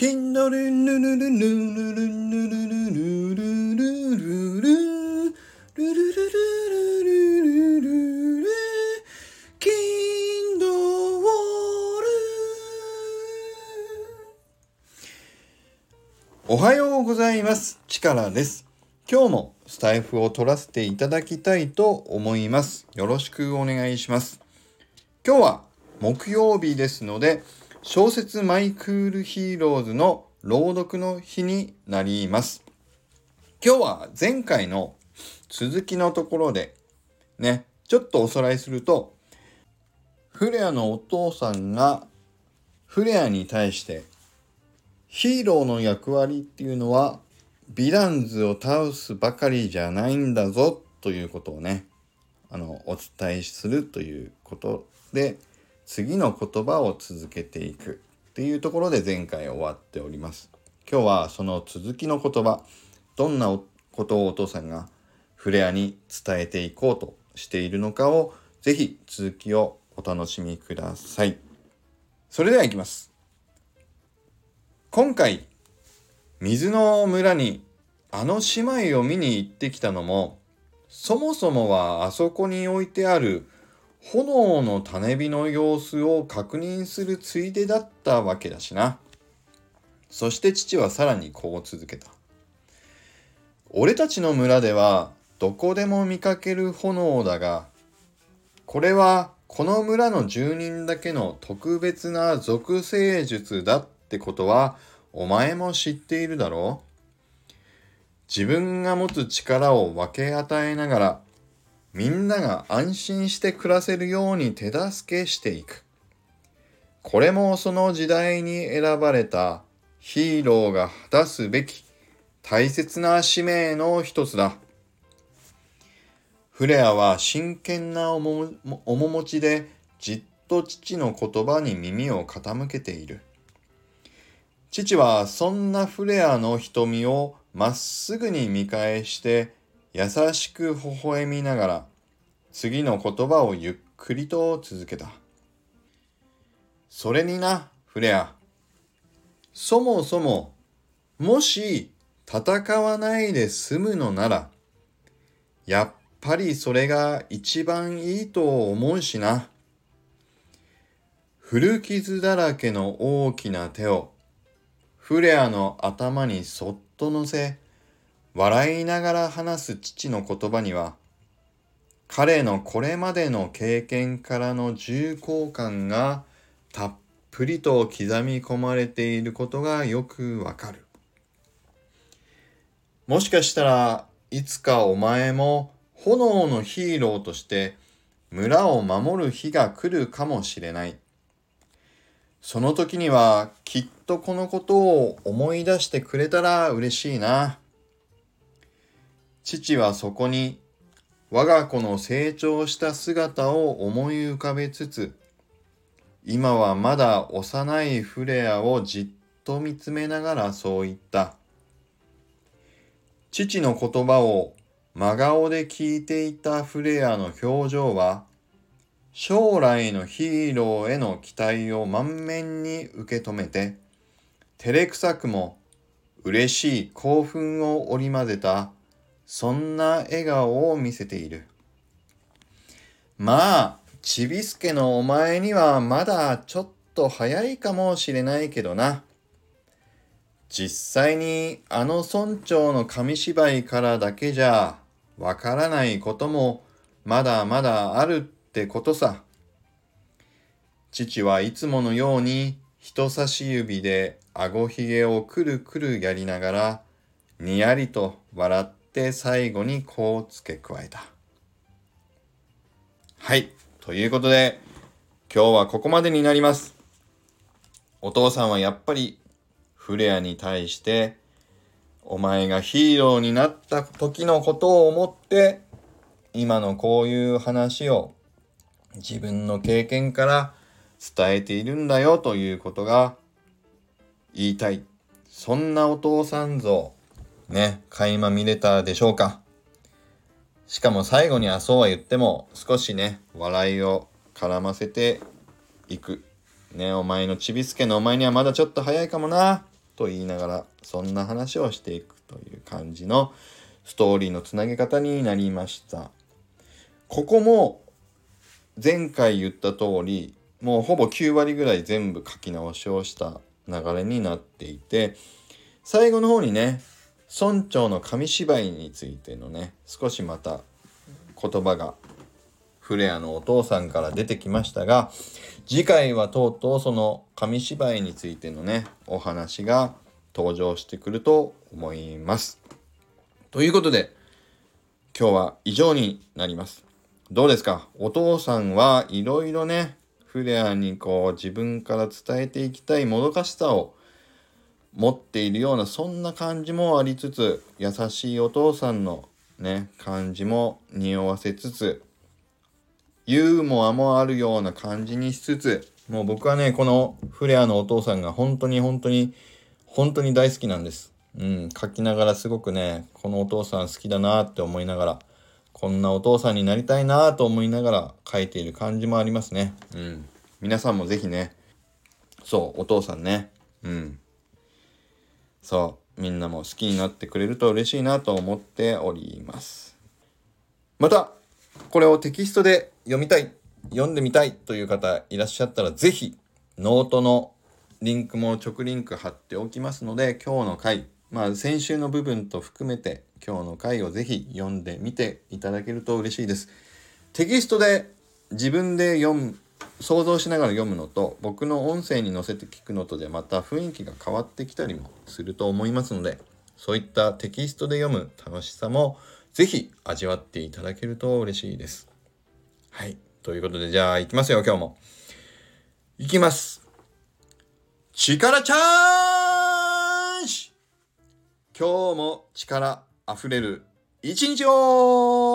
キンドルヌルルヌルルヌルルルルルルルルルルルルルルルルキンドウルおはようございます。チカラです。今日もスタイフを取らせていただきたいと思います。よろしくお願いします。今日は木曜日ですので、小説マイクールヒーローズの朗読の日になります。今日は前回の続きのところで、ね、ちょっとおさらいすると、フレアのお父さんがフレアに対してヒーローの役割っていうのはヴィランズを倒すばかりじゃないんだぞということをねあのお伝えするということで次の言葉を続けていくっていうところで前回終わっております。今日はその続きの言葉どんなことをお父さんがフレアに伝えていこうとしているのかをぜひ続きをお楽しみください。それではいきます。今回水の村にあの姉妹を見に行ってきたのもそもそもはあそこに置いてある炎の種火の様子を確認するついでだったわけだしな。そして父はさらにこう続けた。俺たちの村ではどこでも見かける炎だが、これはこの村の住人だけの特別な属性術だってことはお前も知っているだろう自分が持つ力を分け与えながらみんなが安心して暮らせるように手助けしていく。これもその時代に選ばれたヒーローが果たすべき大切な使命の一つだ。フレアは真剣な面持ちでじっと父の言葉に耳を傾けている。父はそんなフレアの瞳をまっすぐに見返して優しく微笑みながら次の言葉をゆっくりと続けた。それにな、フレア。そもそも、もし戦わないで済むのなら、やっぱりそれが一番いいと思うしな。古傷だらけの大きな手をフレアの頭にそっと乗せ、笑いながら話す父の言葉には、彼のこれまでの経験からの重厚感がたっぷりと刻み込まれていることがよくわかる。もしかしたらいつかお前も炎のヒーローとして村を守る日が来るかもしれない。その時にはきっとこのことを思い出してくれたら嬉しいな。父はそこに我が子の成長した姿を思い浮かべつつ、今はまだ幼いフレアをじっと見つめながらそう言った。父の言葉を真顔で聞いていたフレアの表情は、将来のヒーローへの期待を満面に受け止めて、照れくさくも嬉しい興奮を織り交ぜた、そんな笑顔を見せている。まあ、ちびすけのお前にはまだちょっと早いかもしれないけどな。実際にあの村長の紙芝居からだけじゃわからないこともまだまだあるってことさ。父はいつものように人差し指で顎ひげをくるくるやりながらにやりと笑って最後にこう付け加えた。はい。ということで今日はここまでになります。お父さんはやっぱりフレアに対してお前がヒーローになった時のことを思って今のこういう話を自分の経験から伝えているんだよということが言いたい。そんなお父さん像、ね、垣間見れたでしょうか。しかも最後にはそうは言っても少しね、笑いを絡ませていく。ね、お前のちびすけのお前にはまだちょっと早いかもな。と言いながらそんな話をしていくという感じのストーリーのつなげ方になりましたここも前回言った通りもうほぼ9割ぐらい全部書き直しをした流れになっていて最後の方にね村長の紙芝居についてのね少しまた言葉がフレアのお父さんから出てきましたが次回はとうとうその紙芝居についてのねお話が登場してくると思います。ということで今日は以上になります。どうですか？お父さんはいろいろねフレアにこう自分から伝えていきたいもどかしさを持っているようなそんな感じもありつつ優しいお父さんのね感じも匂わせつつユーモアもあるような感じにしつつもう僕はねこのフレアのお父さんが本当に本当に本当に大好きなんです。うん、書きながらすごくねこのお父さん好きだなって思いながらこんなお父さんになりたいなと思いながら書いている感じもありますね。うん。皆さんもぜひね、そう、お父さんね。うん。そう、みんなも好きになってくれると嬉しいなと思っております。また、これをテキストで読みたい、読んでみたいという方いらっしゃったら、ぜひ、ノートのリンクも直リンク貼っておきますので、今日の回、まあ先週の部分と含めて今日の回をぜひ読んでみていただけると嬉しいです。テキストで自分で読む想像しながら読むのと僕の音声に載せて聞くのとでまた雰囲気が変わってきたりもすると思いますのでそういったテキストで読む楽しさもぜひ味わっていただけると嬉しいです。はい。ということでじゃあ行きますよ今日も。行きます。力チャージ今日も力あふれる一日を